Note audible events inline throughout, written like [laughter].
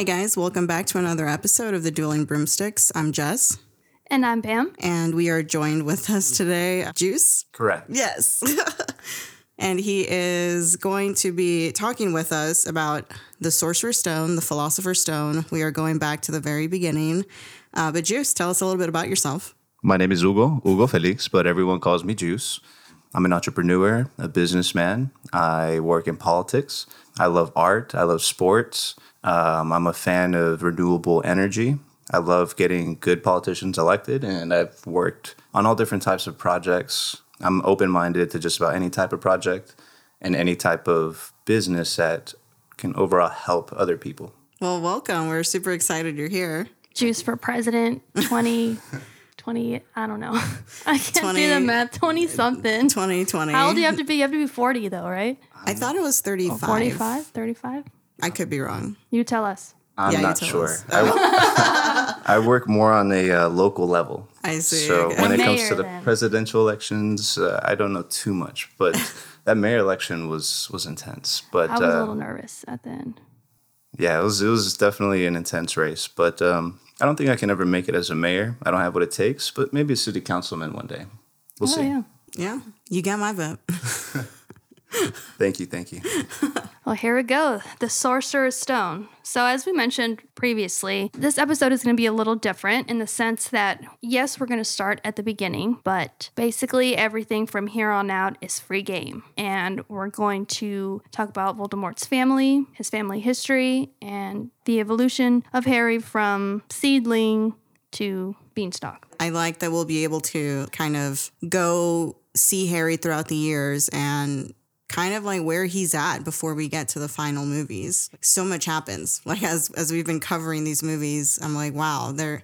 Hey guys, welcome back to another episode of the Dueling Broomsticks. I'm Jess, And I'm Pam. and we are joined with us today, Juice. Correct. Yes. [laughs] and he is going to be talking with us about the Sorcerer's Stone, the Philosopher's Stone. We are going back to the very beginning. Uh, but Juice, tell us a little bit about yourself. My name is Hugo, Hugo Felix, but everyone calls me Juice. I'm an entrepreneur, a businessman. I work in politics. I love art. I love sports. Um, I'm a fan of renewable energy. I love getting good politicians elected, and I've worked on all different types of projects. I'm open minded to just about any type of project and any type of business that can overall help other people. Well, welcome. We're super excited you're here. Juice for president 20, [laughs] 20 I don't know. [laughs] I can't 20 do the math. 20 something. 2020. How old do you have to be? You have to be 40 though, right? I thought it was 35. 45, 35? I could be wrong. You tell us. I'm Yeah, not sure. I, [laughs] I work more on a uh, local level. I see. So Okay. when A it comes to the then. presidential elections, uh, I don't know too much, but [laughs] that mayor election was was intense. But I was a uh, little nervous at the end. yeah, it was it was definitely an intense race. But um, I don't think I can ever make it as a mayor. I don't have what it takes. But maybe a city councilman one day. We'll Oh, see. yeah. Yeah, you got my vote. [laughs] Thank you, thank you. [laughs] Well, here we go. The Sorcerer's Stone. So, as we mentioned previously, this episode is going to be a little different in the sense that, yes, we're going to start at the beginning, but basically everything from here on out is free game. And we're going to talk about Voldemort's family, his family history, and the evolution of Harry from seedling to beanstalk. I like that we'll be able to kind of go see Harry throughout the years and kind of like where he's at before we get to the final movies. So much happens. [laughs] Like as as we've been covering these movies, I'm like, wow, they're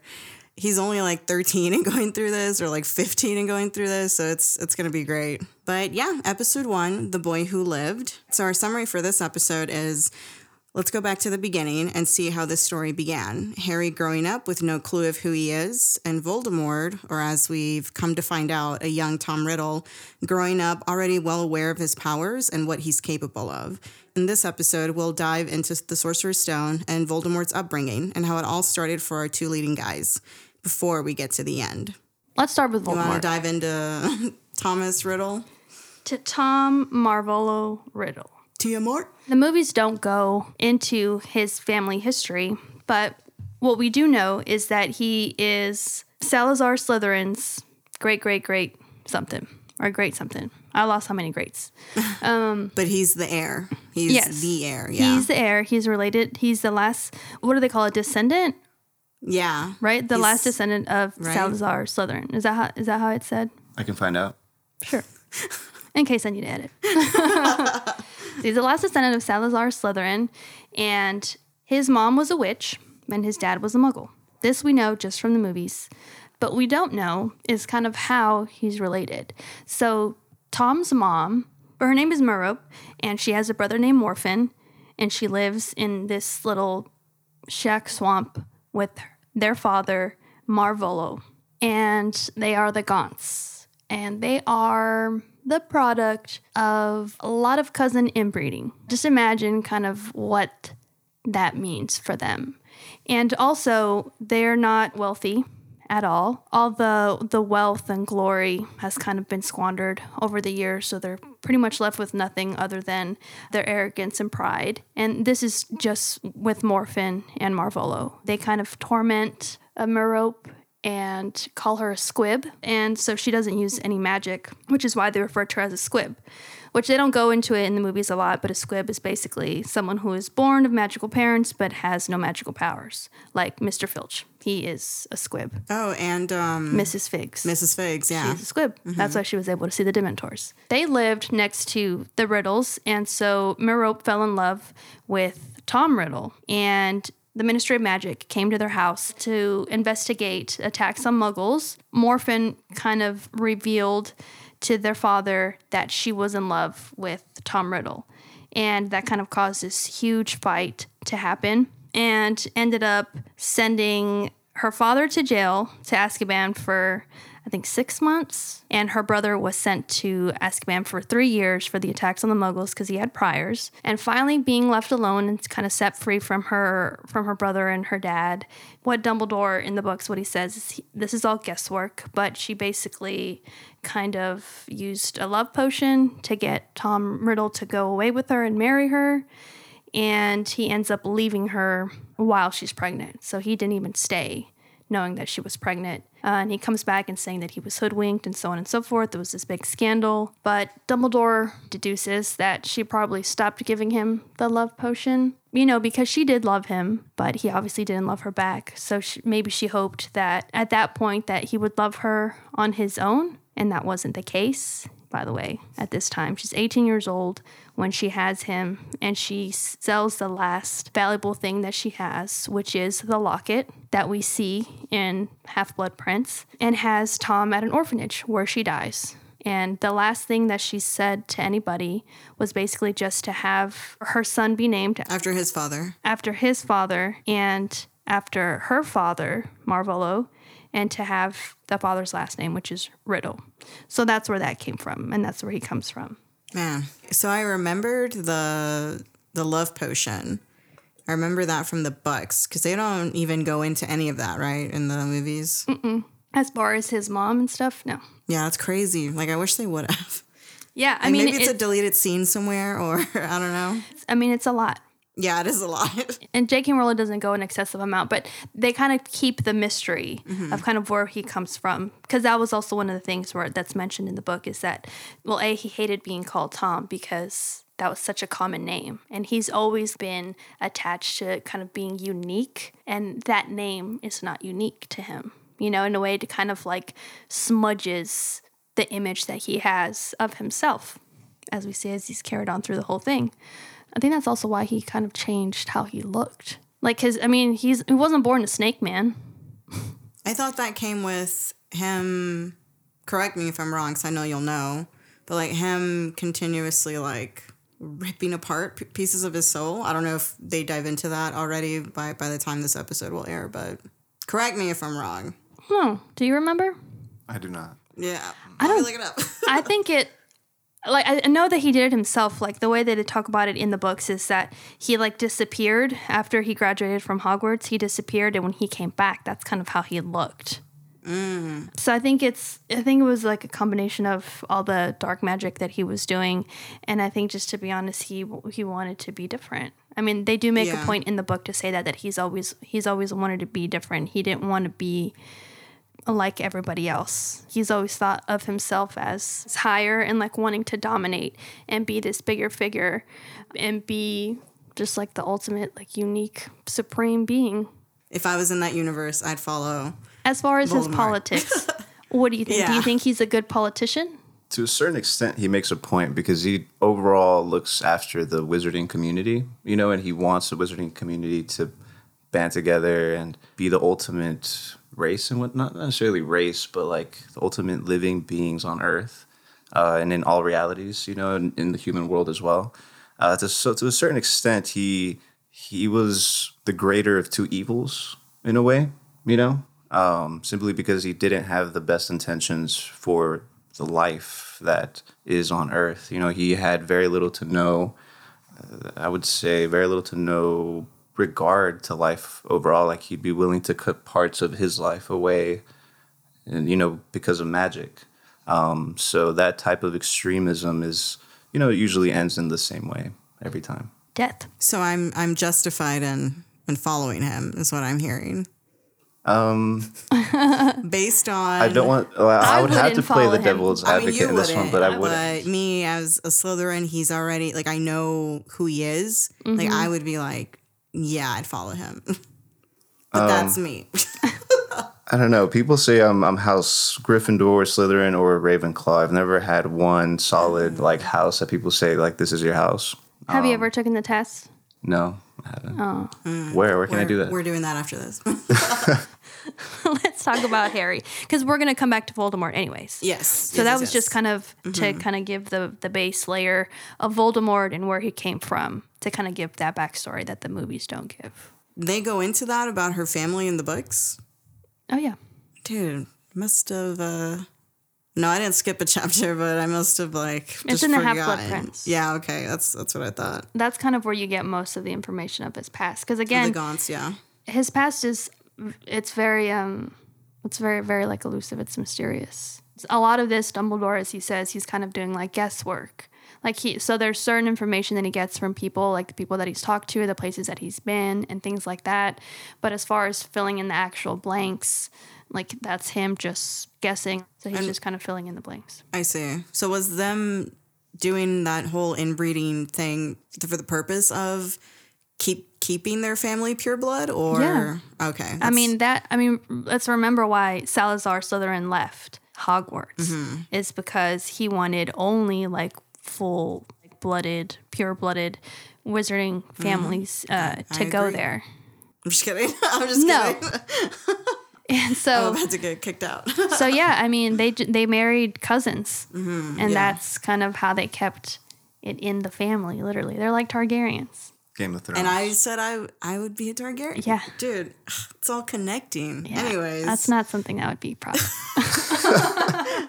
he's only like 13 and [laughs] going through this or like 15 and going through this, so it's it's going to be great. But yeah, episode 1, The Boy Who Lived. So our summary for this episode is Let's go back to the beginning and see how this story began. Harry growing up with no clue of who he is, and Voldemort, or as we've come to find out, a young Tom Riddle, growing up already well aware of his powers and what he's capable of. In this episode, we'll dive into the Sorcerer's Stone and Voldemort's upbringing and how it all started for our two leading guys before we get to the end. Let's start with Voldemort. You want to dive into [laughs] Thomas Riddle? to Tom Marvolo Riddle. Tiamat? The movies don't go into his family history, but what we do know is that he is Salazar Slytherin's great, great, great something, or great something. I lost how many greats. [laughs] Um, but he's the heir. He's Yes. the heir. Yeah. He's the heir. He's related. He's the last, what do they call it? Descendant, yeah. right? The He's- last descendant of Right. Salazar Slytherin. Is that how, is that how it's said? I can find out. Sure. [laughs] In case I need to edit. [laughs] He's the last descendant of Salazar Slytherin, and his mom was a witch, and his dad was a muggle. This we know just from the movies. But we don't know is kind of how he's related. So Tom's mom, her name is Merope, and she has a brother named Morphin, and she lives in this little shack swamp with their father, Marvolo. And they are the Gaunts. And they are the product of a lot of cousin inbreeding. Just imagine kind of what that means for them. And also, they're not wealthy at all. although the wealth and glory has kind of been squandered over the years, so they're pretty much left with nothing other than their arrogance and pride. And this is just with Morphin and Marvolo. They kind of torment a Merope and call her a squib. And so she doesn't use any magic, which is why they refer to her as a squib, which they don't go into it in the movies a lot. But a squib is basically someone who is born of magical parents but has no magical powers, like Mr. Filch. He is a squib. Oh, and um, Mrs. Figs. Mrs. Figs, yeah. She's a squib. That's why she was able to see the Dementors. They lived next to the Riddles, and so Merope fell in love with Tom Riddle. And the Ministry of Magic came to their house to investigate attacks on muggles. Morphin kind of revealed to their father that she was in love with Tom Riddle. And that kind of caused this huge fight to happen and ended up sending her father to jail to Azkaban for I think, six months. And her brother was sent to Azkaban for three years for the attacks on the Muggles because he had priors. And finally, being left alone and kind of set free from her from her brother and her dad. What Dumbledore in the books, what he says is he, this is all guesswork, but she basically kind of used a love potion to get Tom Riddle to go away with her and marry her and he ends up leaving her while she's pregnant. So he didn't even stay knowing that she was pregnant. Uh, and he comes back and saying that he was hoodwinked and so on and so forth. There was this big scandal. But Dumbledore deduces that she probably stopped giving him the love potion, you know, because she did love him, but he obviously didn't love her back. So she, maybe she hoped that at that point that he would love her on his own. And that wasn't the case by the way, at this time. She's 18 years old when she has him, and she sells the last valuable thing that she has, which is the locket that we see in Half Blood Prince, and has Tom at an orphanage where she dies. And the last thing that she said to anybody was basically just to have her son be named after his father. After his father and after her father, Marvolo, and to have the father's last name, which is Riddle. So that's where that came from, and that's where he comes from. Man, so I remembered the the love potion. I remember that from the Bucks because they don't even go into any of that, right, in the movies. Mm-mm. As far as his mom and stuff, no. Yeah, that's crazy. Like I wish they would have. Yeah, I and mean, maybe it's it, a deleted scene somewhere, or [laughs] I don't know. I mean, it's a lot. Yeah, it is a lot. [laughs] And J.K. Rowling doesn't go an excessive amount, but they kind of keep the mystery mm-hmm. of kind of where he comes from. Because that was also one of the things where that's mentioned in the book is that, well, A, he hated being called Tom because that was such a common name. And he's always been attached to kind of being unique. And that name is not unique to him, you know, in a way to kind of like smudges the image that he has of himself, as we see as he's carried on through the whole thing. I think that's also why he kind of changed how he looked. Like his, I mean, he's he wasn't born a snake man. I thought that came with him. Correct me if I'm wrong, because I know you'll know. But like him continuously like ripping apart p- pieces of his soul. I don't know if they dive into that already by by the time this episode will air, but correct me if I'm wrong. No, do you remember? I do not. Yeah, I don't look it up. [laughs] I think it like I know that he did it himself. Like the way that they talk about it in the books is that he like disappeared after he graduated from Hogwarts. He disappeared, and when he came back, that's kind of how he looked. Mm. So I think it's I think it was like a combination of all the dark magic that he was doing, and I think just to be honest, he he wanted to be different. I mean, they do make yeah. a point in the book to say that that he's always he's always wanted to be different. He didn't want to be like everybody else. He's always thought of himself as higher and like wanting to dominate and be this bigger figure and be just like the ultimate, like unique, supreme being. If I was in that universe, I'd follow. As far as Voldemort. his politics, [laughs] what do you think? Yeah. Do you think he's a good politician? To a certain extent, he makes a point because he overall looks after the wizarding community, you know, and he wants the wizarding community to band together and be the ultimate race and what not necessarily race, but like the ultimate living beings on Earth, uh, and in all realities, you know, in, in the human world as well. Uh, to, so to a certain extent, he he was the greater of two evils in a way, you know, um, simply because he didn't have the best intentions for the life that is on Earth. You know, he had very little to know. Uh, I would say very little to no regard to life overall. Like he'd be willing to cut parts of his life away, and you know, because of magic. Um, so that type of extremism is, you know, it usually ends in the same way every time. Death. So I'm I'm justified in in following him. Is what I'm hearing. Um, [laughs] based on I don't want. Well, I, I would have to play the him. devil's advocate I mean, in this one, but I wouldn't. But me as a Slytherin, he's already like I know who he is. Mm-hmm. Like I would be like, yeah, I'd follow him. [laughs] but um, that's me. [laughs] I don't know. People say I'm I'm House Gryffindor, Slytherin, or Ravenclaw. I've never had one solid mm. like house that people say like this is your house. Have um, you ever taken the test? No, I haven't. Oh. Mm. Where? Where can we're, I do that? We're doing that after this. [laughs] [laughs] Let's talk about Harry because we're going to come back to Voldemort anyways. Yes. So yes, that yes, was yes. just kind of to mm-hmm. kind of give the the base layer of Voldemort and where he came from to kind of give that backstory that the movies don't give. They go into that about her family in the books. Oh yeah, dude. must have. uh No, I didn't skip a chapter, but I must have like. It's just in the Half-Blood forgotten. Prince. Yeah. Okay. That's that's what I thought. That's kind of where you get most of the information of his past. Because the again, Gaunts. Yeah. his past is it's very um it's very very like elusive. It's mysterious. A lot of this dumbledore as he says he's kind of doing like guesswork. Like he so there's certain information that he gets from people like the people that he's talked to the places that he's been and things like that. But as far as filling in the actual blanks like that's him just guessing. So he's just kind of filling in the blanks. I see. So was them doing that whole inbreeding thing for the purpose of keep keeping their family pure blood, or Yeah. okay? I mean that. I mean, let's remember why Salazar Slytherin left Hogwarts Mm-hmm. is because he wanted only like full blooded, pure blooded wizarding families uh, to go Mm-hmm. there. I'm just kidding. [laughs] I'm just No. kidding. [laughs] And so I'm about to get kicked out. so [laughs] yeah, I mean, they they married cousins, and Mm-hmm. yeah. that's kind of how they kept it in the family. Literally, they're like Targaryens. Game of Thrones. and I said I I would be a Targaryen. Yeah. dude, it's all connecting. Yeah, Anyways, that's not something I would be proud. [laughs]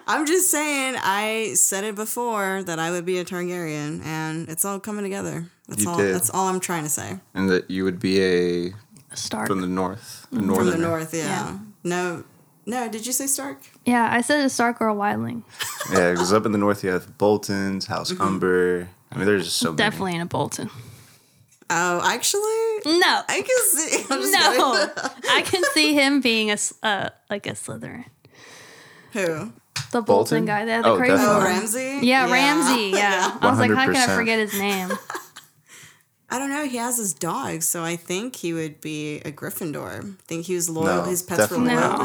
I'm just saying. I said it before that I would be a Targaryen, and it's all coming together. That's You all. did. That's all I'm trying to say. and that you would be a Stark. from the north, the From northern the north, yeah. Yeah. No, no. Did you say Stark? yeah, I said a Stark or a Wildling. Yeah, because up in the north you have Boltons, House Mm-hmm. Umber. I mean, there's just so many. Definitely in a Bolton. Oh, actually, No, I can see. I'm just no, [laughs] I can see him being a s- uh, like a Slytherin. kidding. Who? The Bolton, Bolton? guy, the, the Oh, crazy definitely. Oh, one. Ramsay. Yeah, Ramsay. [laughs] Yeah, I was like, how can I forget his name? [laughs] I don't know. He has his dog, so I think he would be a Gryffindor. I think he was loyal. No, his pets were loyal not. to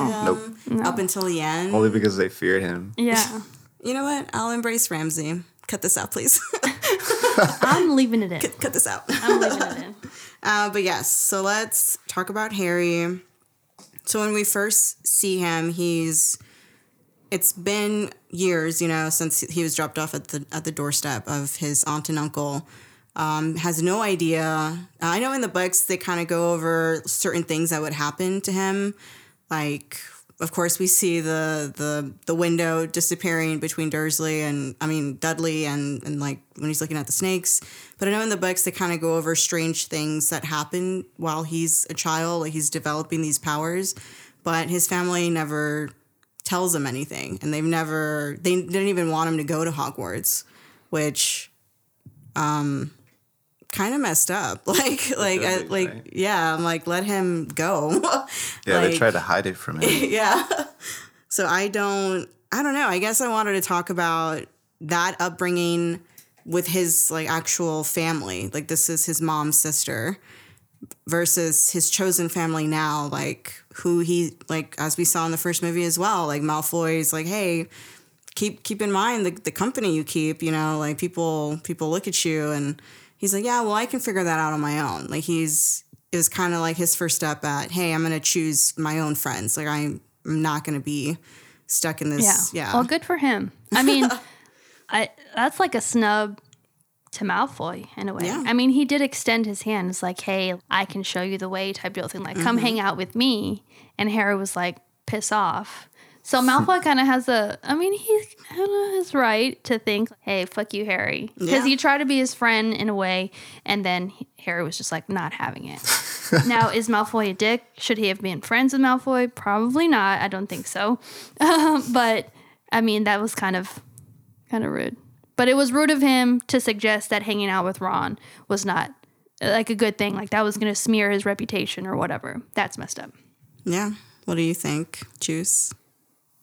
him Nope. up until the end. Only because they feared him. Yeah, You know what? I'll embrace Ramsay. Cut this out, please. [laughs] I'm leaving it in. Cut this out. I'm leaving it in. [laughs] Uh, but yes, so let's talk about Harry. So when we first see him, he's it's been years, you know, since he was dropped off at the at the doorstep of his aunt and uncle. Um, has no idea. I know in the books they kind of go over certain things that would happen to him, like of course we see the the the window disappearing between Dursley and I mean Dudley and and like when he's looking at the snakes. But I know in the books they kind of go over strange things that happen while he's a child, like he's developing these powers. But his family never tells him anything, and they've never they didn't even want him to go to Hogwarts, which um kind of messed up. [laughs] Like like I, like right? yeah, I'm like let him go. [laughs] Yeah, they Like- tried to hide it from him. [laughs] yeah. So I don't I don't know. I guess I wanted to talk about that upbringing with his like actual family. Like this is his mom's sister versus his chosen family now, like who he like as we saw in the first movie as well. Like Malfoy's like, hey, keep keep in mind the, the company you keep, you know, like people people look at you and he's like, Yeah, well I can figure that out on my own. Like he's it was kind of like his first step at, hey, I'm gonna choose my own friends. Like I'm I'm not gonna be stuck in this yeah. Well, good for him. I mean, [laughs] I that's like a snub to Malfoy in a way. Yeah. I mean, he did extend his hand. It's like, hey, I can show you the way type deal thing. Like, come Mm-hmm. hang out with me. And Harry was like, piss off. So Malfoy kind of has a, I mean, he kind of has right to think, hey, fuck you, Harry. Because Yeah. he tried to be his friend in a way, and then he- Harry was just like not having it. [laughs] now, is Malfoy a dick? Should he have been friends with Malfoy? Probably not. I don't think so. Um, [laughs] but I mean, that was kind of kind of rude. But it was rude of him to suggest that hanging out with Ron was not like a good thing. Like that was going to smear his reputation or whatever. That's messed up. yeah. What do you think, Juice?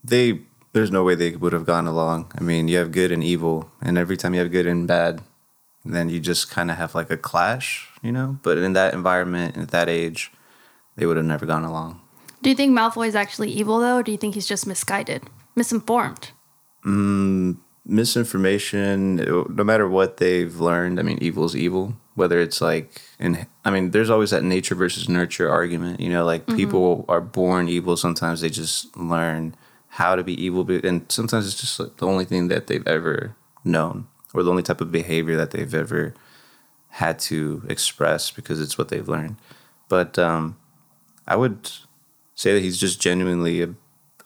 They there's no way they would have gone along. I mean, you have good and evil, and every time you have good and bad, then you just kind of have like a clash, you know. But in that environment, at that age, they would have never gone along. Do you think Malfoy is actually evil though, or do you think he's just misguided, misinformed? Mm, misinformation no matter what they've learned i mean evil is evil whether it's like and i mean there's always that nature versus nurture argument you know like mm-hmm. people are born evil sometimes they just learn how to be evil but- and sometimes it's just like the only thing that they've ever known or the only type of behavior that they've ever had to express because it's what they've learned but um i would say that he's just genuinely a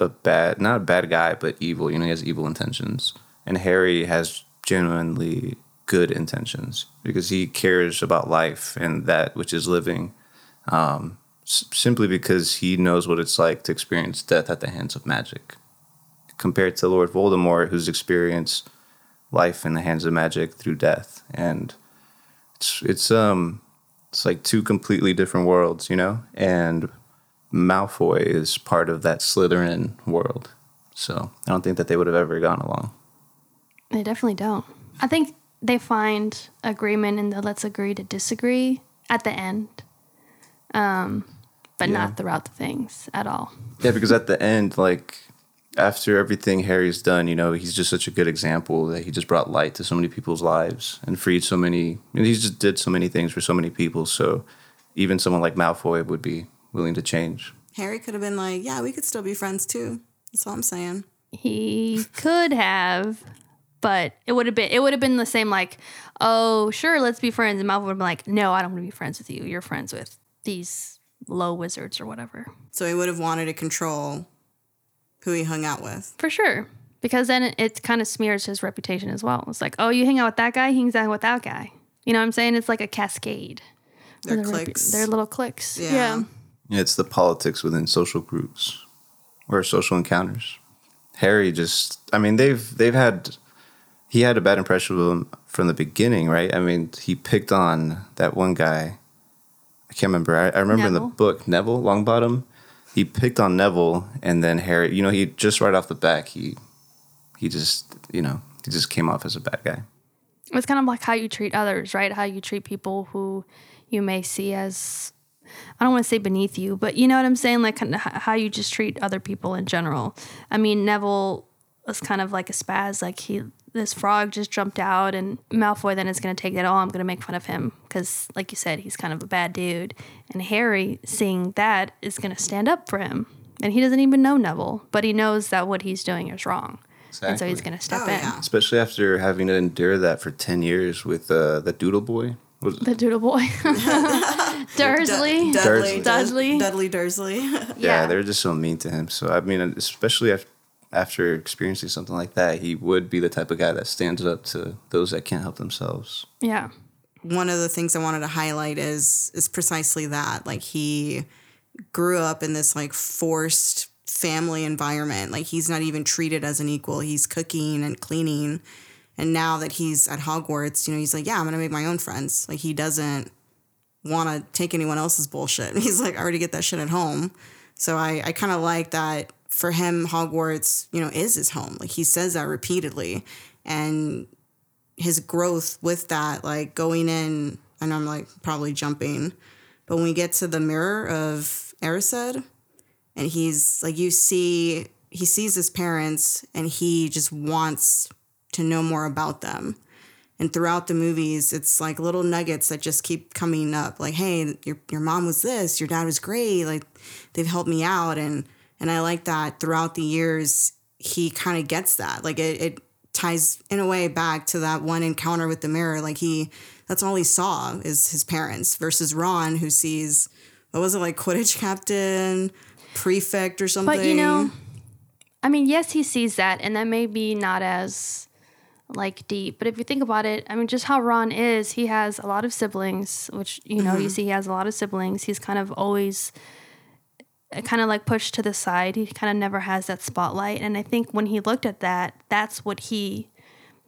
a bad, not a bad guy, but evil. You know, he has evil intentions. And Harry has genuinely good intentions because he cares about life and that which is living. Um, s- simply because he knows what it's like to experience death at the hands of magic, compared to Lord Voldemort, who's experienced life in the hands of magic through death, and it's it's um it's like two completely different worlds, you know. And Malfoy is part of that Slytherin world, so I don't think that they would have ever gone along. They definitely don't. I think they find agreement in the let's agree to disagree at the end, um, but Yeah. not throughout the things at all. Yeah, because at the end, like after everything Harry's done, you know, he's just such a good example that he just brought light to so many people's lives and freed so many. And he just did so many things for so many people. So even someone like Malfoy would be willing to change. Harry could have been like, yeah, we could still be friends too. That's all I'm saying. He could have, but it would have been it would have been the same like, oh sure, let's be friends. And Malfoy would have been like, no, I don't want to be friends with you. You're friends with these low wizards or whatever. So he would have wanted to control who he hung out with. For sure. Because then it, it kind of smears his reputation as well. It's like, oh, you hang out with that guy, he hangs out with that guy. You know what I'm saying? It's like a cascade. Their Their repu- cliques. Their little clicks. Yeah. Yeah. Yeah, It's the politics within social groups or social encounters. Harry just, I mean, they've they've had he had a bad impression of him from the beginning, right? I mean, he picked on that one guy. I can't remember. I, I remember in the book Neville Longbottom. He picked on Neville, and then Harry. You know, he just right off the back, he he just you know he just came off as a bad guy. It's kind of like how you treat others, right? How you treat people who you may see as I don't want to say beneath you, but you know what I'm saying? Like how you just treat other people in general. I mean, Neville was kind of like a spaz. Like he, this frog just jumped out, and Malfoy then is going to take that. Oh, I'm going to make fun of him because, like you said, he's kind of a bad dude. And Harry, seeing that, is going to stand up for him. And he doesn't even know Neville, but he knows that what he's doing is wrong. And so he's going to step Oh, in. yeah. Especially after having to endure that for ten years with uh, the Doodle Boy. The Doodle Boy. [laughs] [laughs] Dursley. Du- Dudley. Dudley. Dudley Dursley. [laughs] yeah, they're just so mean to him. So I mean, especially after, after experiencing something like that, he would be the type of guy that stands up to those that can't help themselves. yeah. One of the things I wanted to highlight is is precisely that. Like he grew up in this like forced family environment. Like he's not even treated as an equal. He's cooking and cleaning. And now that he's at Hogwarts, you know, he's like, yeah, I'm gonna make my own friends. Like he doesn't want to take anyone else's bullshit. [laughs] He's like, I already get that shit at home. So I, I kind of like that for him, Hogwarts, you know, is his home. Like he says that repeatedly. And his growth with that, like going in, and I'm like probably jumping, but when we get to the mirror of Erised, and he's like, you see, he sees his parents and he just wants to know more about them. And throughout the movies, it's like little nuggets that just keep coming up. Like, hey, your your mom was this, your dad was great. Like, they've helped me out, and and I like that throughout the years he kind of gets that. Like, it, it ties in a way back to that one encounter with the mirror. Like he, that's all he saw is his parents versus Ron, who sees what was it like Quidditch captain, prefect or something. But you know, I mean, yes, he sees that, and that may be not as like deep. But if you think about it, I mean, just how Ron is, he has a lot of siblings, which you know, you mm-hmm. see, he has a lot of siblings. He's kind of always kind of like pushed to the side. He kind of never has that spotlight. And I think when he looked at that, that's what he,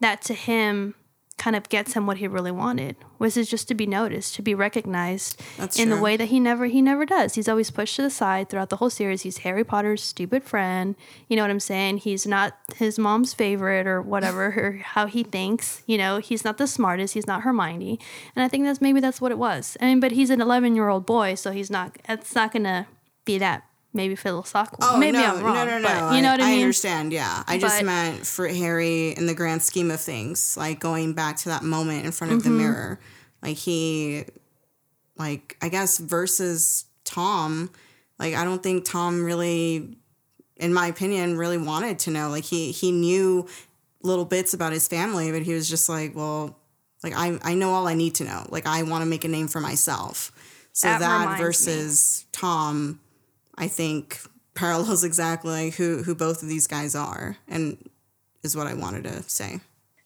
that to him kind of gets him what he really wanted was is just to be noticed to be recognized That's in the way that he never he never does. He's always pushed to the side throughout the whole series. He's harry potter's stupid friend. You know what i'm saying? He's not his mom's favorite or whatever [laughs] or how he thinks you know? He's not the smartest. He's not hermione. And i think that's maybe that's what it was. I mean but he's an 11 year old boy so he's not it's not gonna be that maybe philosophical Oh maybe no, i'm wrong no, no, no! but you know what i, I mean I understand. Yeah, I just But- meant for Harry in the grand scheme of things, like going back to that moment in front of the Mm-hmm. mirror, like he, like I guess versus Tom, like I don't think Tom really, in my opinion, really wanted to know. Like he he knew little bits about his family, but he was just like, well, like I I know all I need to know. Like I want to make a name for myself. So That that reminds me. versus Tom, I think parallels [laughs] exactly who who both of these guys are, and is what I wanted to say.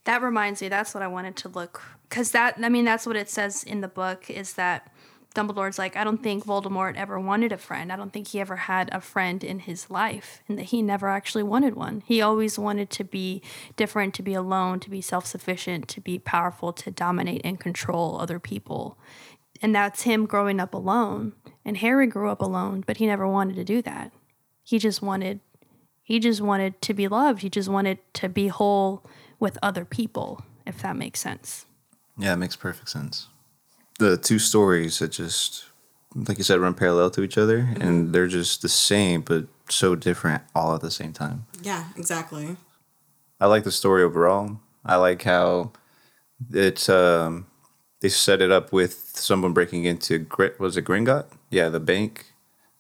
That reminds me. That's what I wanted to look because that. I mean, that's what it says in the book is that Dumbledore's like, I don't think Voldemort ever wanted a friend. I don't think he ever had a friend in his life, and that he never actually wanted one. He always wanted to be different, to be alone, to be self sufficient, to be powerful, to dominate and control other people. And that's him growing up alone. And Harry grew up alone, but he never wanted to do that. He just wanted he just wanted to be loved. He just wanted to be whole with other people, if that makes sense. Yeah, it makes perfect sense. The two stories that just, like you said, run parallel to each other, mm-hmm. and they're just the same but so different all at the same time. Yeah, exactly. I like the story overall. I like how it's um, they set it up with someone breaking into Grit was it Gringotts? Yeah, the bank.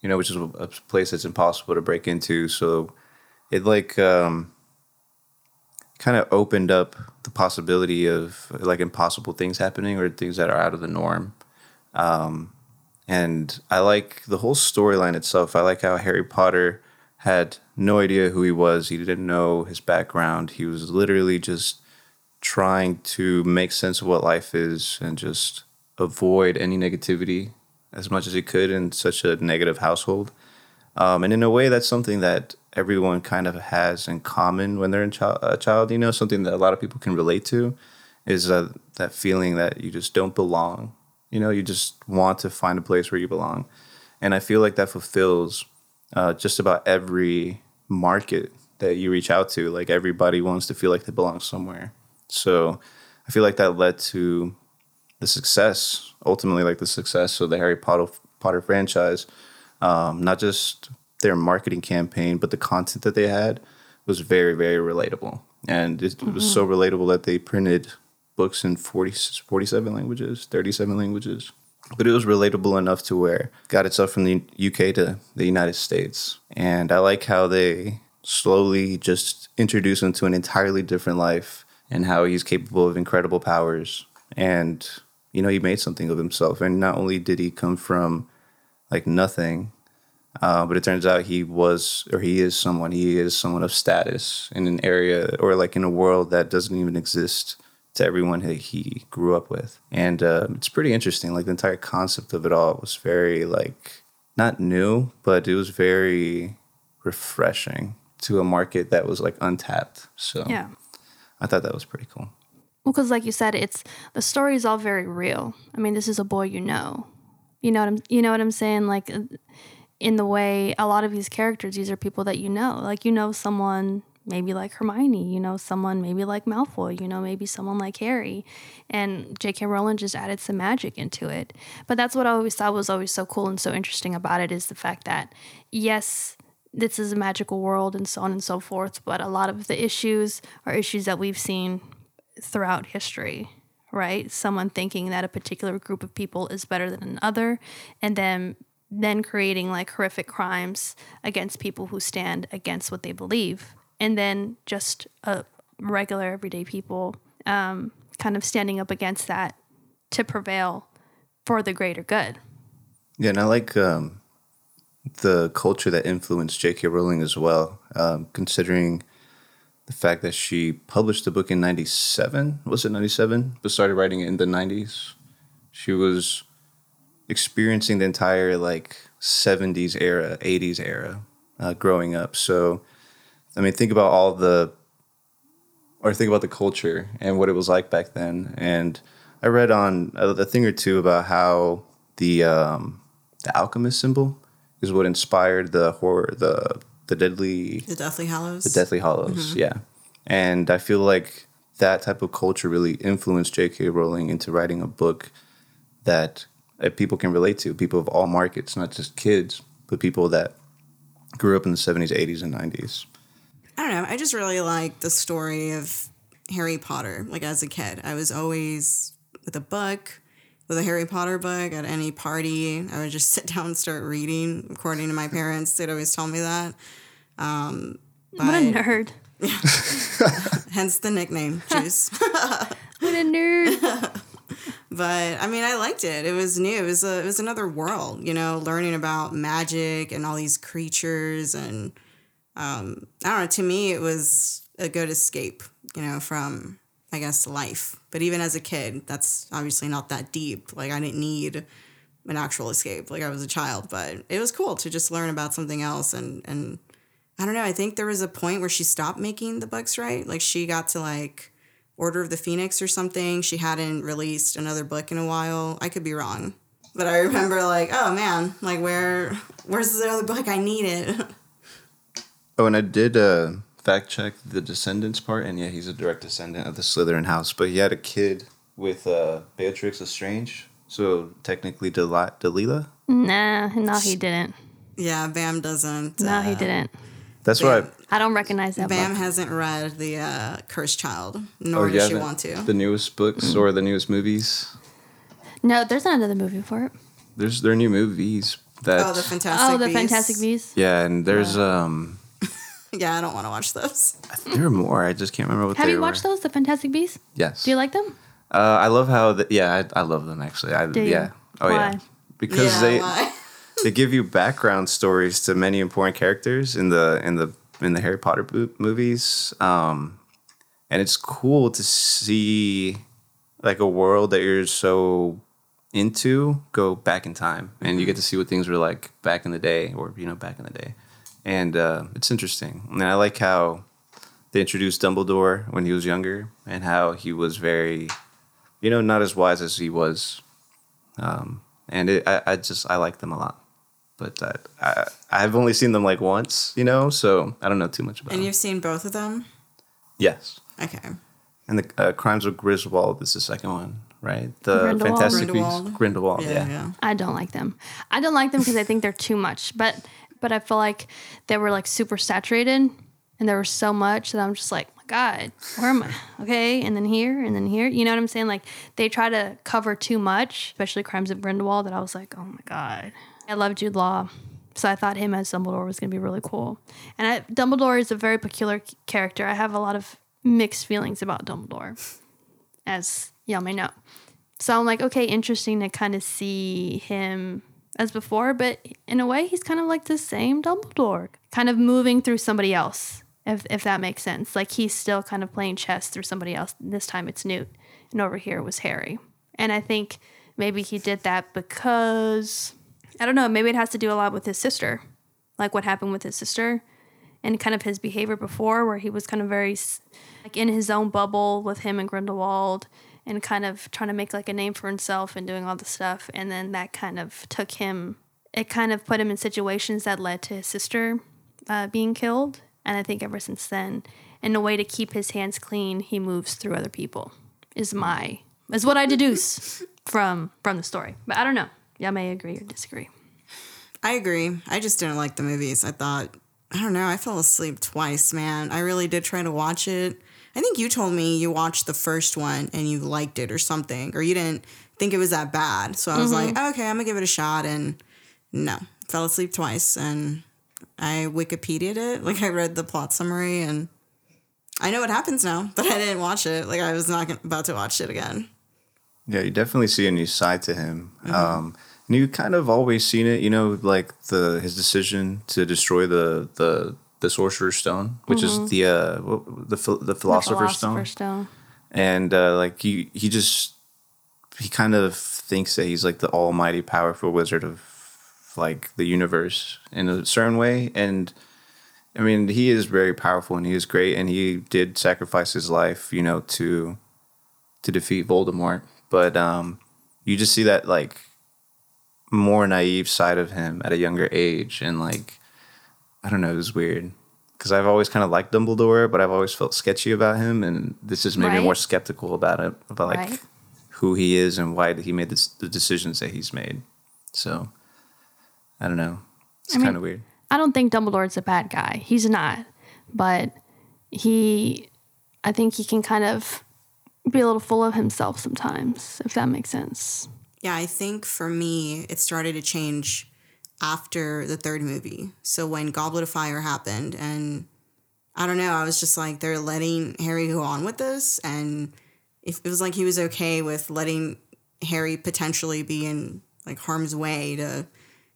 You know, which is a place that's impossible to break into. So it like um, kind of opened up the possibility of like impossible things happening or things that are out of the norm. Um, and I like the whole storyline itself. I like how Harry Potter had no idea who he was. He didn't know his background. He was literally just trying to make sense of what life is and just avoid any negativity as much as he could in such a negative household. Um, and in a way, that's something that everyone kind of has in common when they're chi- a child. You know, something that a lot of people can relate to is uh, that feeling that you just don't belong. You know, you just want to find a place where you belong. And I feel like that fulfills uh, just about every market that you reach out to. Like everybody wants to feel like they belong somewhere. So I feel like that led to the success, ultimately, like the success of the Harry Potter, Potter franchise. Um, not just their marketing campaign, but the content that they had was very, very relatable. And it, mm-hmm. was so mm-hmm. relatable that they printed books in 40, 47 languages, 37 languages. But it was relatable enough to where got itself from the UK to the United States. And I like how they slowly just introduce him to an entirely different life and how he's capable of incredible powers. And, you know, he made something of himself. And not only did he come from like nothing, uh, but it turns out he was, or he is someone, he is someone of status in an area or like in a world that doesn't even exist to everyone that he grew up with. And uh, it's pretty interesting. Like the entire concept of it all was very, like, not new, but it was very refreshing to a market that was like untapped. So yeah, I thought that was pretty cool. Well, because like you said, it's the story is all very real. I mean, this is a boy you know. You know what I'm. You know what I'm saying? Like uh, in the way a lot of these characters, these are people that you know. Like you know someone maybe like Hermione, you know, someone maybe like Malfoy, you know, maybe someone like Harry. And J.K. Rowling just added some magic into it. But that's what I always thought was always so cool and so interesting about it is the fact that, yes, this is a magical world and so on and so forth, but a lot of the issues are issues that we've seen throughout history. Right? Someone thinking that a particular group of people is better than another, and then then creating like horrific crimes against people who stand against what they believe, and then just a regular everyday people um, kind of standing up against that to prevail for the greater good. Yeah, and I like um, the culture that influenced J.K. Rowling as well, um, considering the fact that she published the book in 97 was it 97 but started writing it in the 90s she was experiencing the entire like 70s era, 80s era uh, growing up. So, I mean, think about all the, or think about the culture and what it was like back then. And I read on a, a thing or two about how the um, the alchemist symbol is what inspired the horror, the the deadly, the Deathly Hallows, the Deathly Hallows, mm-hmm. yeah. And I feel like that type of culture really influenced J.K. Rowling into writing a book that that people can relate to, people of all markets, not just kids, but people that grew up in the 70s, 80s, and 90s. I don't know. I just really like the story of Harry Potter. Like as a kid, I was always with a book, with a Harry Potter book at any party. I would just [laughs] sit down and start reading. According to my parents, they'd always tell me that. Um, but, what a nerd. [laughs] hence the nickname, Juice. [laughs] what a nerd. but I mean, I liked it. It was new. It was a, it was another world, you know, learning about magic and all these creatures and um, I don't know. To me, it was a good escape, you know, from I guess life. But even as a kid, that's obviously not that deep. Like I didn't need an actual escape. Like I was a child, but it was cool to just learn about something else and and I don't know. I think there was a point where she stopped making the books, right? Like she got to like Order of the Phoenix or something. She hadn't released another book in a while. I could be wrong. But I remember like, oh man, like where where's the other book? I need it. [laughs] Oh, and I did uh, fact check the descendants part, and yeah, he's a direct descendant of the Slytherin house. But he had a kid with uh, Bellatrix Lestrange, so technically Del- Delilah. Nah, no, he didn't. Yeah, Pam doesn't. No, he uh, didn't. That's Yeah. why. I don't recognize that Pam book. hasn't read the uh, Cursed Child, Oh, nor you does she haven't- want to. The newest books or the newest movies. No, there's not another movie for it. There's there are new movies that. oh, the Fantastic Oh, the Beasts. Fantastic Beasts. yeah, and there's um. Yeah, I don't want to watch those. [laughs] There are more. I just can't remember what they are. Have they you were. watched those, the Fantastic Beasts? Yes. Do you like them? Uh, I love how. The, yeah, I, I love them actually. I, Do you? yeah. Oh yeah. Why? Because yeah, they why? [laughs] they give you background stories to many important characters in the in the in the Harry Potter bo- movies, um, and it's cool to see like a world that you're so into go back in time, and you get to see what things were like back in the day, or you know back in the day, and uh, it's interesting. And I like how they introduced Dumbledore when he was younger, and how he was very, you know, not as wise as he was um, and it, I, I just I like them a lot. But uh, I I've only seen them like once, you know, so I don't know too much about them. And them. you've seen both of them? Yes, Okay. and the uh, Crimes of Griswold is the second one, right? The Grindelwald? Fantastic Grindelwald. Beasts, Grindelwald. Yeah, Yeah, yeah. I don't like them. I don't like them because I think they're too much. But but I feel like they were like super saturated, and there was so much that I'm just like, my God, where am I? [laughs] Okay, and then here, and then here. You know what I'm saying? Like they try to cover too much, especially Crimes of Grindelwald. That I was like, oh my God. I love Jude Law. So I thought him as Dumbledore was going to be really cool. And I, Dumbledore is a very peculiar character. I have a lot of mixed feelings about Dumbledore, as y'all may know. So I'm like, okay, interesting to kind of see him as before, but in a way, he's kind of like the same Dumbledore, kind of moving through somebody else, if, if that makes sense. Like he's still kind of playing chess through somebody else. This time it's Newt, and over here it was Harry. And I think maybe he did that because, I don't know, maybe it has to do a lot with his sister, like what happened with his sister and kind of his behavior before, where he was kind of very like in his own bubble with him and Grindelwald, and kind of trying to make like a name for himself and doing all the stuff, and then that kind of took him. It kind of put him in situations that led to his sister uh, being killed, and I think ever since then, in a way to keep his hands clean, he moves through other people. Is my is what I deduce from from the story, but I don't know. Y'all may agree or disagree. I agree. I just didn't like the movies. I thought, I don't know, I fell asleep twice, man. I really did try to watch it. I think you told me you watched the first one and you liked it or something, or you didn't think it was that bad. So I was like, okay, I'm gonna give it a shot. And no, fell asleep twice. And I Wikipedia'd it. [laughs] Like I read the plot summary and I know what happens now, but I didn't watch it. Like I was not gonna- about to watch it again. Yeah, you definitely see a new side to him. Um, and you kind of always seen it, you know, like the his decision to destroy the the the sorcerer's stone, which is the uh what- the phil- the philosopher's, stone. Stone. and uh, like he he just he kind of thinks that he's like the almighty powerful wizard of like the universe in a certain way. And i mean he is very powerful and he is great. And he did sacrifice his life you know to to defeat voldemort. But um you just see that like more naive side of him at a younger age. And like i don't know it was weird because I've always kind of liked Dumbledore, but I've always felt sketchy about him, and this is maybe Right. more skeptical about it, about like Right. who he is and why he made this, the decisions that he's made. So I don't know. It's kind of weird. I don't think Dumbledore's a bad guy. He's not. But he, I think he can kind of be a little full of himself sometimes, if that makes sense. Yeah, I think for me, it started to change after the third movie. So when Goblet of Fire happened, and I don't know, I was just like, they're letting Harry go on with this. And it was like he was okay with letting Harry potentially be in like harm's way to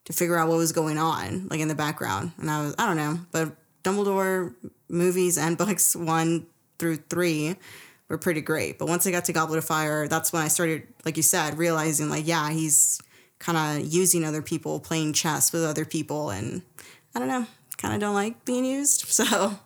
to figure out what was going on, like in the background. And I was I don't know, but Dumbledore movies and [laughs] books one through three were pretty great. But once I got to Goblet of Fire, that's when I started, like you said, realizing like, yeah, he's kind of using other people, playing chess with other people, and I don't know, kind of don't like being used. [laughs] So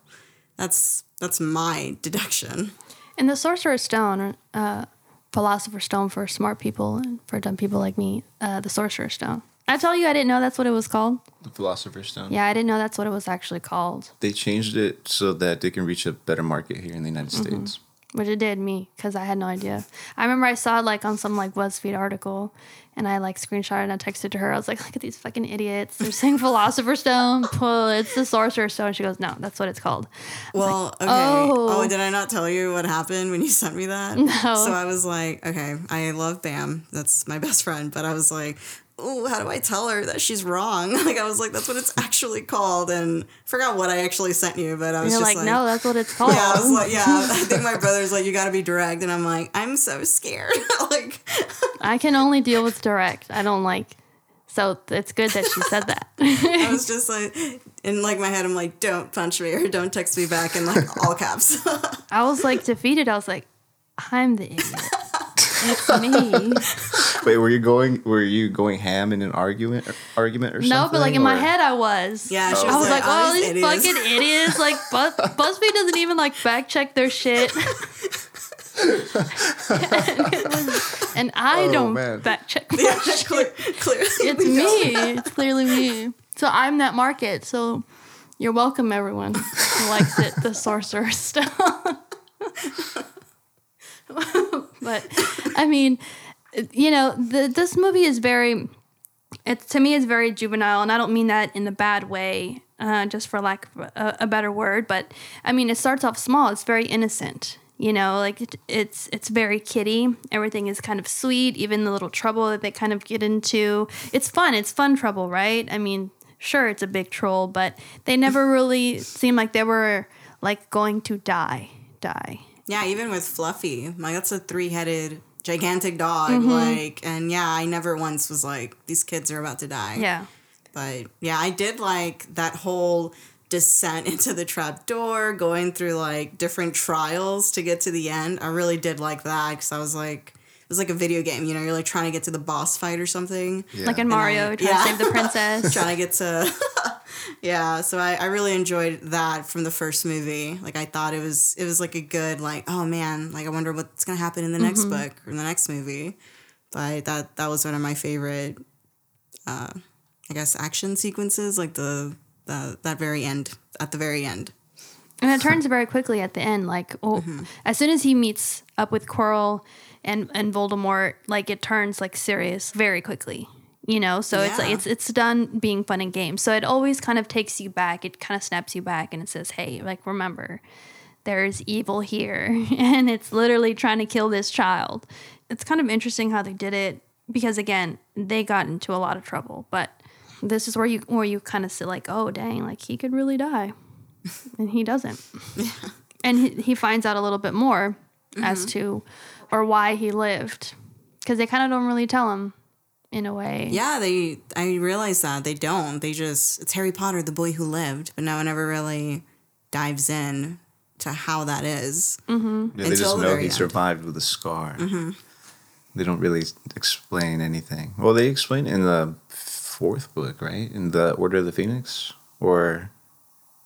that's that's my deduction. And the Sorcerer's Stone, uh, Philosopher's Stone for smart people and for dumb people like me, uh, the Sorcerer's Stone. I tell you, I didn't know that's what it was called. The Philosopher's Stone. Yeah, I didn't know that's what it was actually called, They changed it so that they can reach a better market here in the United States. which it did me because I had no idea. I remember I saw it like on some like BuzzFeed article, and I like screenshot and I texted to her. I was like, "Look at these fucking idiots! They're saying Philosopher's Stone. [laughs] Well, it's the Sorcerer's Stone." She goes, "No, that's what it's called." Well, okay. oh. Oh. did I not tell you what happened when you sent me that? [laughs] No. So I was like, okay, I love Pam. That's my best friend. But I was like, oh, how do I tell her that she's wrong? [laughs] Like I was like, that's what it's actually called, and forgot what I actually sent you. But I was just like, "No, that's what it's called." [laughs] Yeah, I was like, yeah. I [laughs] think my brother's like, you got to be direct, and I'm like, I'm so scared. like, I can only deal with direct. I don't like. So it's good that she said that. I was just like, in like my head, I'm like, don't punch me or don't text me back in like all caps. I was like defeated. I was like, I'm the idiot. It's me. [laughs] Wait, were you going? Were you going ham in an argument? Argument or something? No, but like in my head, I was. yeah, oh. she I was like, oh, oh, these idiots." fucking idiots. Like, [laughs] Buzz- BuzzFeed doesn't even like fact check their shit. [laughs] and I Oh, don't man. fact check my Yeah, shit. clear, clearly. It's we don't. me. It's clearly me. So I'm that market. So you're welcome, everyone who likes it, the sorcerer's stone. [laughs] but I mean, you know, the, this movie is very. It to me it's very juvenile, and I don't mean that in the bad way, uh, just for lack of a, a better word. But I mean, it starts off small. It's very innocent. You know, like it, it's it's very kiddie. Everything is kind of sweet. Even the little trouble that they kind of get into, it's fun. It's fun trouble, right? I mean, sure, it's a big troll, but they never really seem like they were like going to die, die. Yeah, even with Fluffy, like that's a three-headed gigantic dog. Mm-hmm. Like, and yeah, I never once was like, these kids are about to die. Yeah. But yeah, I did like that whole descent [laughs] into the trap door, going through like different trials to get to the end. I really did like that because I was like, was like a video game. You know, you're like trying to get to the boss fight or something. Yeah. Like in Mario, I- trying yeah. to save the [laughs] princess. trying to get to [laughs] yeah so I, I really enjoyed that from the first movie like i thought it was it was like a good like oh man like i wonder what's gonna happen in the next book or in the next movie but that that was one of my favorite uh i guess action sequences like the the that very end at the very end And it turns very quickly at the end. Like, oh, as soon as he meets up with Quirrell and and Voldemort, like it turns like serious very quickly. You know, so it's like it's it's done being fun and games. So it always kind of takes you back. It kind of snaps you back and it says, "Hey, like remember, there's evil here, [laughs] and it's literally trying to kill this child." It's kind of interesting how they did it because again, they got into a lot of trouble, but this is where you where you kind of sit like, "Oh, dang, like he could really die." and he doesn't. [laughs] And he, he finds out a little bit more as mm-hmm. to or why he lived because they kind of don't really tell him in a way. yeah they i realize that they don't they just it's harry potter the boy who lived but no one ever really dives in to how that is. Mm-hmm. Yeah, they Until just know he end. survived with a scar. Mm-hmm. They don't really explain anything. Well, they explain in the fourth book, right? In the Order of the Phoenix, or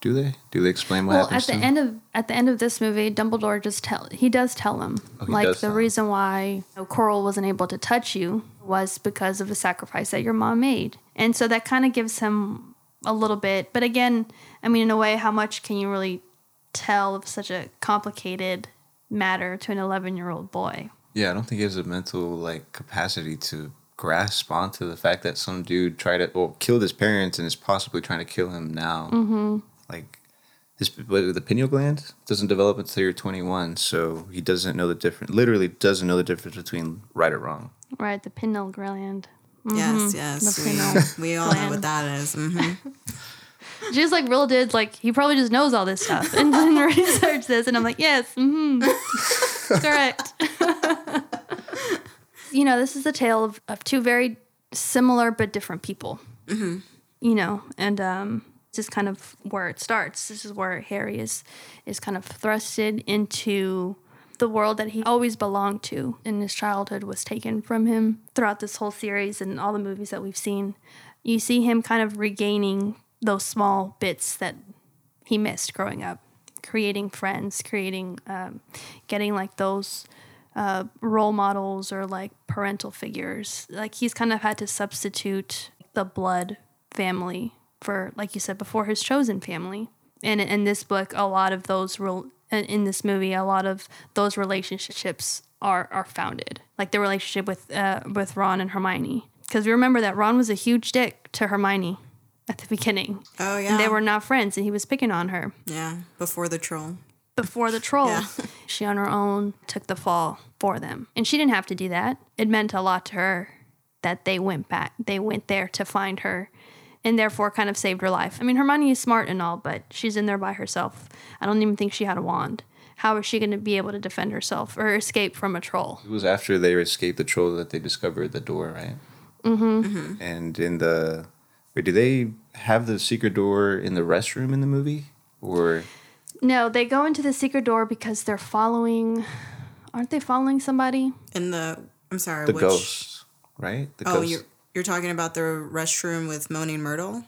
do they? Do they explain what Well, happens at the end of at the end of this movie, Dumbledore just tell he does tell him Oh, like the tell him. reason why you know, Quirrell wasn't able to touch you was because of the sacrifice that your mom made, and so that kind of gives him a little bit. But again, I mean, in a way, how much can you really tell of such a complicated matter to an eleven year old boy? Yeah, I don't think he has a mental like capacity to grasp onto the fact that some dude tried to well killed his parents and is possibly trying to kill him now. Mm-hmm. Like his the pineal gland doesn't develop until you're 21, so he doesn't know the difference. Literally, doesn't know the difference between right or wrong. Right, the pineal gland. Yes, yes. The pineal We, we all know what that is. Mm-hmm. [laughs] Just like real did, like he probably just knows all this stuff and then [laughs] research this, and I'm like, yes, mm-hmm, [laughs] correct. you know, this is the tale of, of two very similar but different people. Mm-hmm. You know, and um, this is kind of where it starts. This is where Harry is is kind of thrusted into the world that he always belonged to in his childhood was taken from him throughout this whole series and all the movies that we've seen. You see him kind of regaining those small bits that he missed growing up, creating friends, creating, um, getting like those uh, role models or like parental figures. Like he's kind of had to substitute the blood family for, like you said before, his chosen family. And in this book, a lot of those real in this movie, a lot of those relationships are are founded, like the relationship with uh, with Ron and Hermione. Because we remember that Ron was a huge dick to Hermione at the beginning. Oh yeah. And they were not friends, and he was picking on her. Yeah, before the troll. Before the troll, Yeah. [laughs] she on her own took the fall for them, and she didn't have to do that. It meant a lot to her that they went back. They went there to find her, and therefore kind of saved her life. I mean, Hermione is smart and all, but she's in there by herself. I don't even think she had a wand. How is she going to be able to defend herself or escape from a troll? It was after they escaped the troll that they discovered the door, right? Mm-hmm. And in the wait, do they have the secret door in the restroom in the movie, or No, they go into the secret door because they're following. Aren't they following somebody? In the I'm sorry, the which ghost? Right? The Oh, ghost. You're you're talking about the restroom with Moaning Myrtle?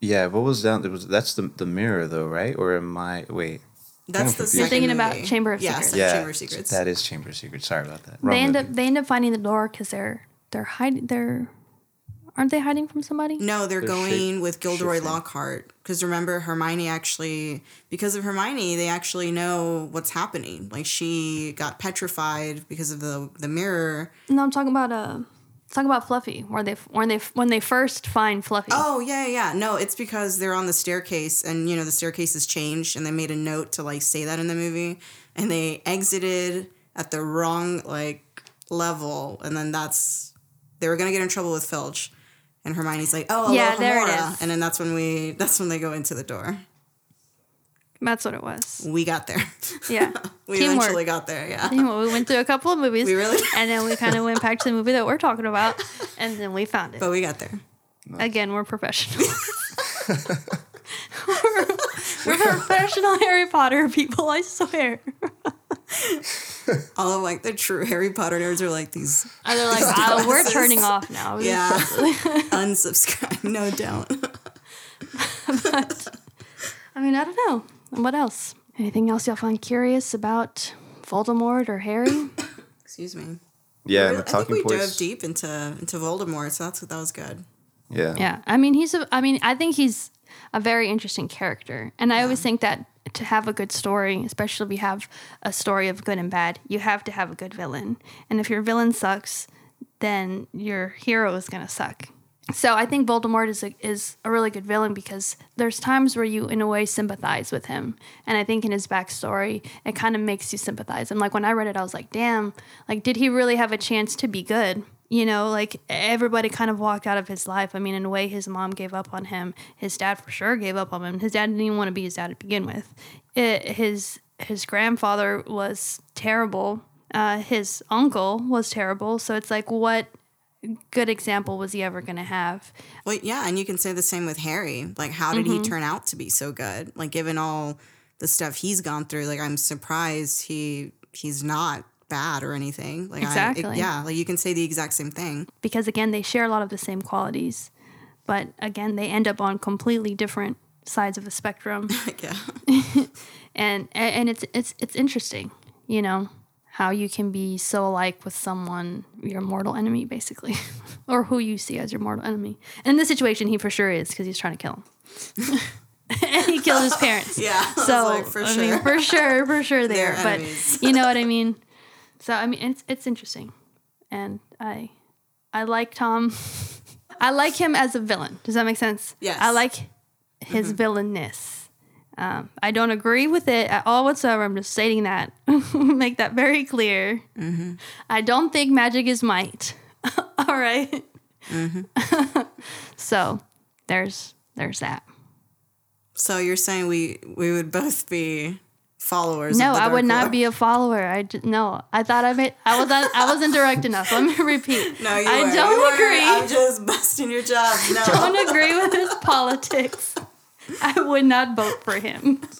Yeah, what was down? There was that's the the mirror though, right? Or am I wait? That's the confused. second You're thinking about. Chamber of yeah, Secrets. Yeah, Chamber of Secrets. that is Chamber of Secrets. Sorry about that. Wrong they end movie. up they end up finding the door because they're they're hiding. They're aren't they hiding from somebody? No, they're, They're going shape- with Gilderoy shifting. Lockhart because remember Hermione actually because of Hermione they actually know what's happening. Like she got petrified because of the the mirror. No, I'm talking about uh, talking about Fluffy, where they when they when they first find Fluffy. Oh yeah, yeah. No, it's because they're on the staircase and you know the staircase has changed and they made a note to like say that in the movie and they exited at the wrong like level and then that's they were gonna get in trouble with Filch. And Hermione's like, "Oh, Yeah, yeah, there it is. And then that's when we that's when they go into the door. That's what it was. We got there. [laughs] Yeah, We Teamwork. eventually got there, yeah. Teamwork. We went through a couple of movies. We really- and then we kind of went back to the movie that we're talking about, [laughs] and then we found it. But we got there. Again, we're professional. [laughs] we're, we're professional Harry Potter people. I swear. All of like the true Harry Potter nerds are like these And they're like, oh, we're turning off now. Yeah. unsubscribe. No don't. I mean, I don't know. What else? Anything else y'all find curious about Voldemort or Harry? [coughs] Excuse me. yeah, and I think we points. dove deep into into Voldemort, so that's that was good. Yeah. Yeah, I mean he's a. I mean I think he's a very interesting character, and I always think that to have a good story, especially if you have a story of good and bad, you have to have a good villain. And if your villain sucks, then your hero is gonna suck. So I think Voldemort is a, is a really good villain because there's times where you, in a way, sympathize with him, and I think in his backstory, it kind of makes you sympathize. And like when I read it, I was like, damn, like did he really have a chance to be good? You know, like everybody kind of walked out of his life. I mean, in a way, his mom gave up on him. His dad for sure gave up on him. His dad didn't even want to be his dad to begin with. It, his his grandfather was terrible. Uh, his uncle was terrible. So it's like, what good example was he ever going to have? Well, yeah, and you can say the same with Harry. Like, how did Mm-hmm. he turn out to be so good? Like, given all the stuff he's gone through, like I'm surprised he he's not bad or anything. Like, I, Exactly. yeah, like you can say the exact same thing. Because again, they share a lot of the same qualities, but again, they end up on completely different sides of the spectrum. [laughs] Yeah, [laughs] and and it's it's it's interesting, you know, how you can be so alike with someone your mortal enemy, basically, [laughs] or who you see as your mortal enemy. And in this situation, he for sure is because he's trying to kill him, [laughs] and he killed his parents. [laughs] yeah. So like, for I sure. mean, for sure, for sure, there. But you know what I mean. So I mean, it's it's interesting, and I I like Tom. I like him as a villain. Does that make sense? Yes. I like his villainness. Um, I don't agree with it at all whatsoever. I'm just stating that. [laughs] Make that very clear. I don't think magic is might. [laughs] all right? [laughs] so there's there's that. so you're saying we we would both be followers. No, I would not be a follower. I j- no. I thought I made. I was. I wasn't direct enough. Let me repeat. No, you I were. don't You were. agree. I'm just busting your chops. No. don't agree with his politics. I would not vote for him. [laughs]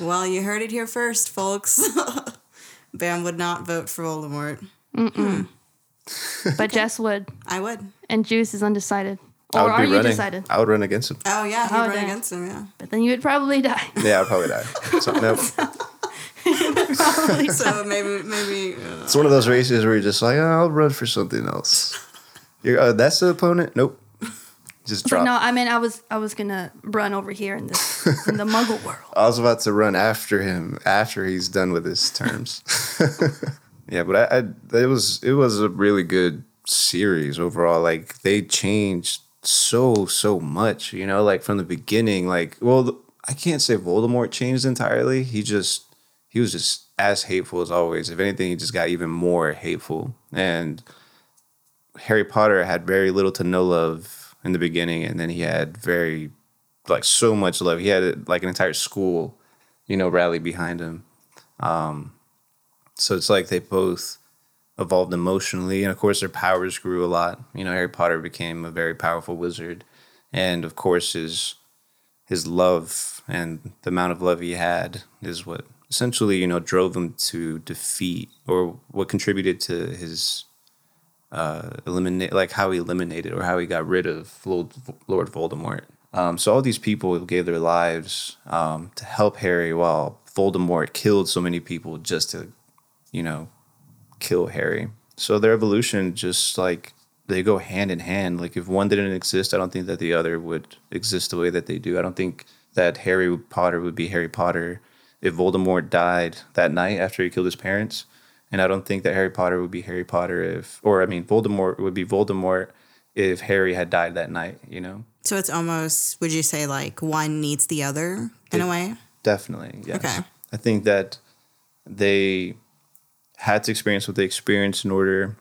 Well, you heard it here first, folks. [laughs] Pam would not vote for Voldemort. But Jess would, I would. and Juice is undecided. I Or would are be you running. decided? I would run against him. Oh yeah, he Oh, run dang. against him. Yeah. But then you would probably die. [laughs] Yeah, I'd probably die. So, nope. Probably So maybe maybe uh, It's one of those races where you're just like, oh, I'll run for something else. You're, uh, that's the opponent? Nope. Just But drop. no, I mean, I was I was gonna run over here in this in the Muggle world. [laughs] I was about to run after him after he's done with his terms. [laughs] yeah, but I, I it was it was a really good series overall. Like they changed so so much, you know, like from the beginning. Like, well, I can't say Voldemort changed entirely. He just he was just as hateful as always. If anything, he just got even more hateful. And Harry Potter had very little to no love in the beginning, and then he had very like so much love. He had like an entire school, you know, rally behind him. Um, so it's like they both evolved emotionally, and of course their powers grew a lot. You know, Harry Potter became a very powerful wizard, and of course his his love and the amount of love he had is what essentially you know drove him to defeat or what contributed to his uh eliminate like how he eliminated or how he got rid of lord, lord voldemort. Um, so all these people gave their lives um, to help harry while voldemort killed so many people just to you know kill harry. So their evolution just like they go hand in hand. Like if one didn't exist i don't think that the other would exist the way that they do. I don't think that harry potter would be harry potter. If voldemort died that night after he killed his parents and I don't think that Harry Potter would be Harry Potter if, or I mean, Voldemort would be Voldemort if Harry had died that night, you know? so it's almost would you say like one needs the other in a way? Definitely, yes. Okay. I think that they had to experience what they experienced in order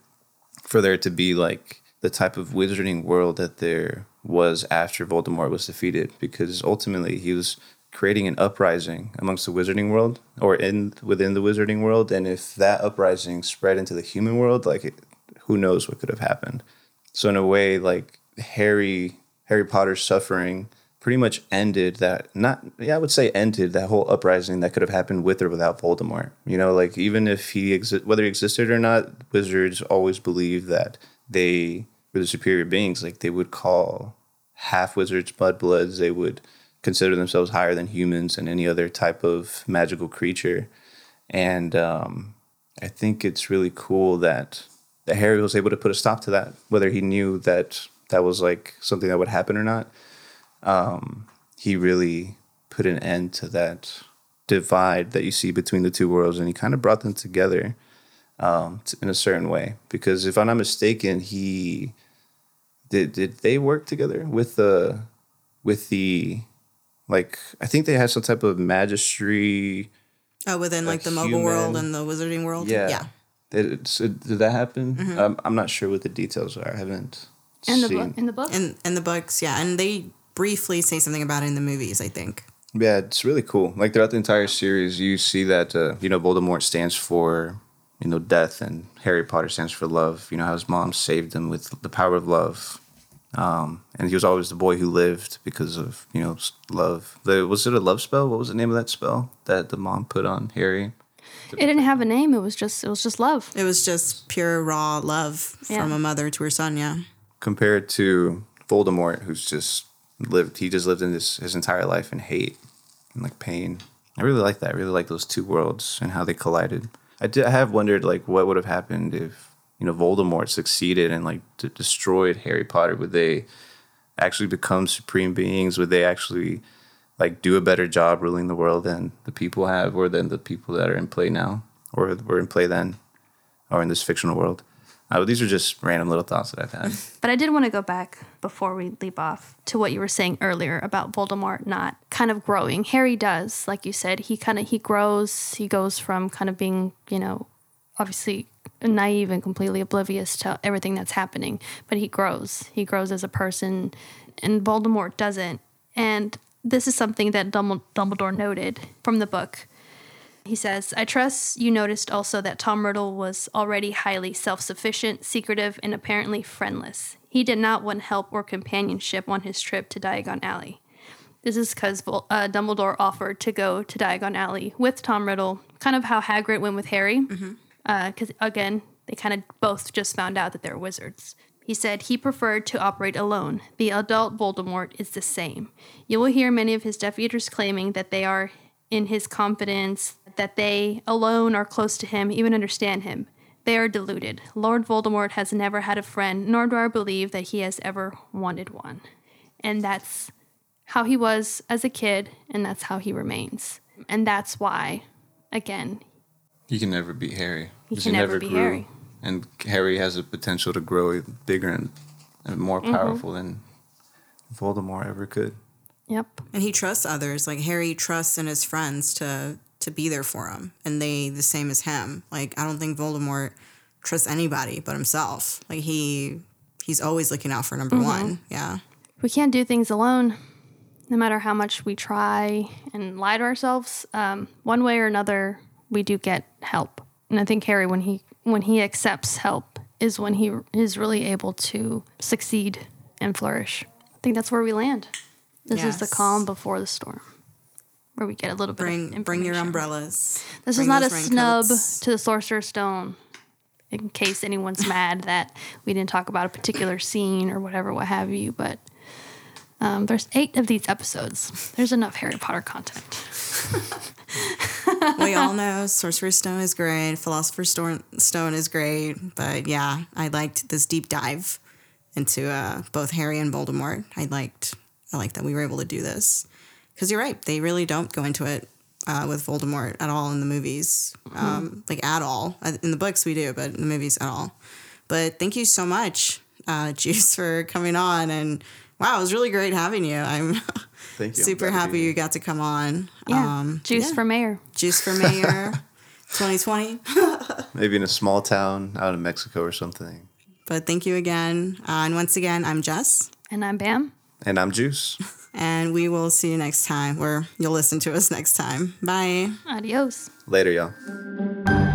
for there to be like the type of wizarding world that there was after Voldemort was defeated, because ultimately he was creating an uprising amongst the wizarding world or in within the wizarding world and if that uprising spread into the human world like it, who knows what could have happened. So in a way like harry harry potter's suffering pretty much ended that not yeah i would say ended that whole uprising that could have happened with or without voldemort. You know like even if he exi- whether he existed or not wizards always believed that they were the superior beings. Like they would call half wizards mudbloods they would consider themselves higher than humans and any other type of magical creature. And um, i think it's really cool that that harry was able to put a stop to that whether he knew that that was like something that would happen or not. Um, he really put an end to that divide that you see between the two worlds and he kind of brought them together um, in a certain way. Because if i'm not mistaken he did did they work together with the with the like i think they had some type of magistry Oh, within like, Like the Muggle world and the Wizarding world. yeah yeah. did, so did that happen Mm-hmm. um, i'm not sure what the details are i haven't In the book. In the book. In in the books, yeah, and they briefly say something about it in the movies. I think. Yeah, it's really cool. Like throughout the entire series, you see that uh, you know Voldemort stands for you know death, and Harry Potter stands for love. You know how his mom saved him with the power of love, um, and he was always the boy who lived because of you know love. The, was it a love spell? What was the name of that spell that the mom put on Harry? it didn't have a name. It was just. It was just love. It was just pure raw love Yeah. from a mother to her son. Yeah. Compared to Voldemort, who's just lived, he just lived in this his entire life in hate and like pain. I really like that. I really like those two worlds and how they collided. I did. I have wondered like what would have happened if you know Voldemort succeeded and like d- destroyed Harry Potter. Would they actually become supreme beings? Would they actually like do a better job ruling the world than the people have, or than the people that are in play now, or were in play then, or in this fictional world? Uh, these are just random little thoughts that I've had. [laughs] But I did want to go back before we leap off to what you were saying earlier about Voldemort not kind of growing. Harry does, like you said, he kind of he grows. He goes from kind of being, you know, obviously naive and completely oblivious to everything that's happening, but he grows. He grows as a person and Voldemort doesn't. And this is something that Dumbledore noted from the book. He says, I trust you noticed also that Tom Riddle was already highly self sufficient, secretive, and apparently friendless. He did not want help or companionship on his trip to Diagon Alley. This is because uh, Dumbledore offered to go to Diagon Alley with Tom Riddle, kind of how Hagrid went with Harry. Because, uh, again, they kind of both just found out that they're wizards. He said he preferred to operate alone. The adult Voldemort is the same. You will hear many of his Death Eaters claiming that they are in his confidence, that they alone are close to him, even understand him. They are deluded. Lord Voldemort has never had a friend, nor do I believe that he has ever wanted one. And that's how he was as a kid, and that's how he remains. And that's why, again, he can never beat Harry. He can never, never be grew. Harry and Harry has the potential to grow bigger and, and more mm-hmm. powerful mm-hmm. than Voldemort ever could. Yep. And he trusts others. Like Harry trusts in his friends to to be there for him, and they the same as him. Like I don't think Voldemort trusts anybody but himself. Like he he's always looking out for number mm-hmm. one. Yeah. We can't do things alone, no matter how much we try and lie to ourselves. Um, one way or another, we do get help. And I think Harry, when he when he accepts help is when he is really able to succeed and flourish. I think that's where we land. This yes. is the calm before the storm, where we get a little bring, bit. Bring bring your umbrellas. This bring is not a snub to the Sorcerer's Stone. In case anyone's [laughs] mad that we didn't talk about a particular scene or whatever, what have you, but um, there's eight of these episodes. There's enough Harry Potter content. [laughs] we all know Sorcerer's Stone is great, Philosopher's Stone is great, but yeah, I liked this deep dive into uh, both Harry and Voldemort. I liked, I liked that we were able to do this because you're right; they really don't go into it uh, with Voldemort at all in the movies, mm-hmm. um, like at all. Uh, in the books, we do, but in the movies, at all. But thank you so much, uh, [laughs] Juice, for coming on and wow, it was really great having you. I'm [laughs] Thank you. super happy you got to come on. Yeah. Um, Juice yeah. for mayor. Juice for mayor [laughs] 2020. [laughs] Maybe in a small town out in Mexico or something. But thank you again. Uh, and once again, I'm Jess. And I'm Pam. And I'm Juice. and we will see you next time, or you'll listen to us next time. Bye. Adios. Later, y'all.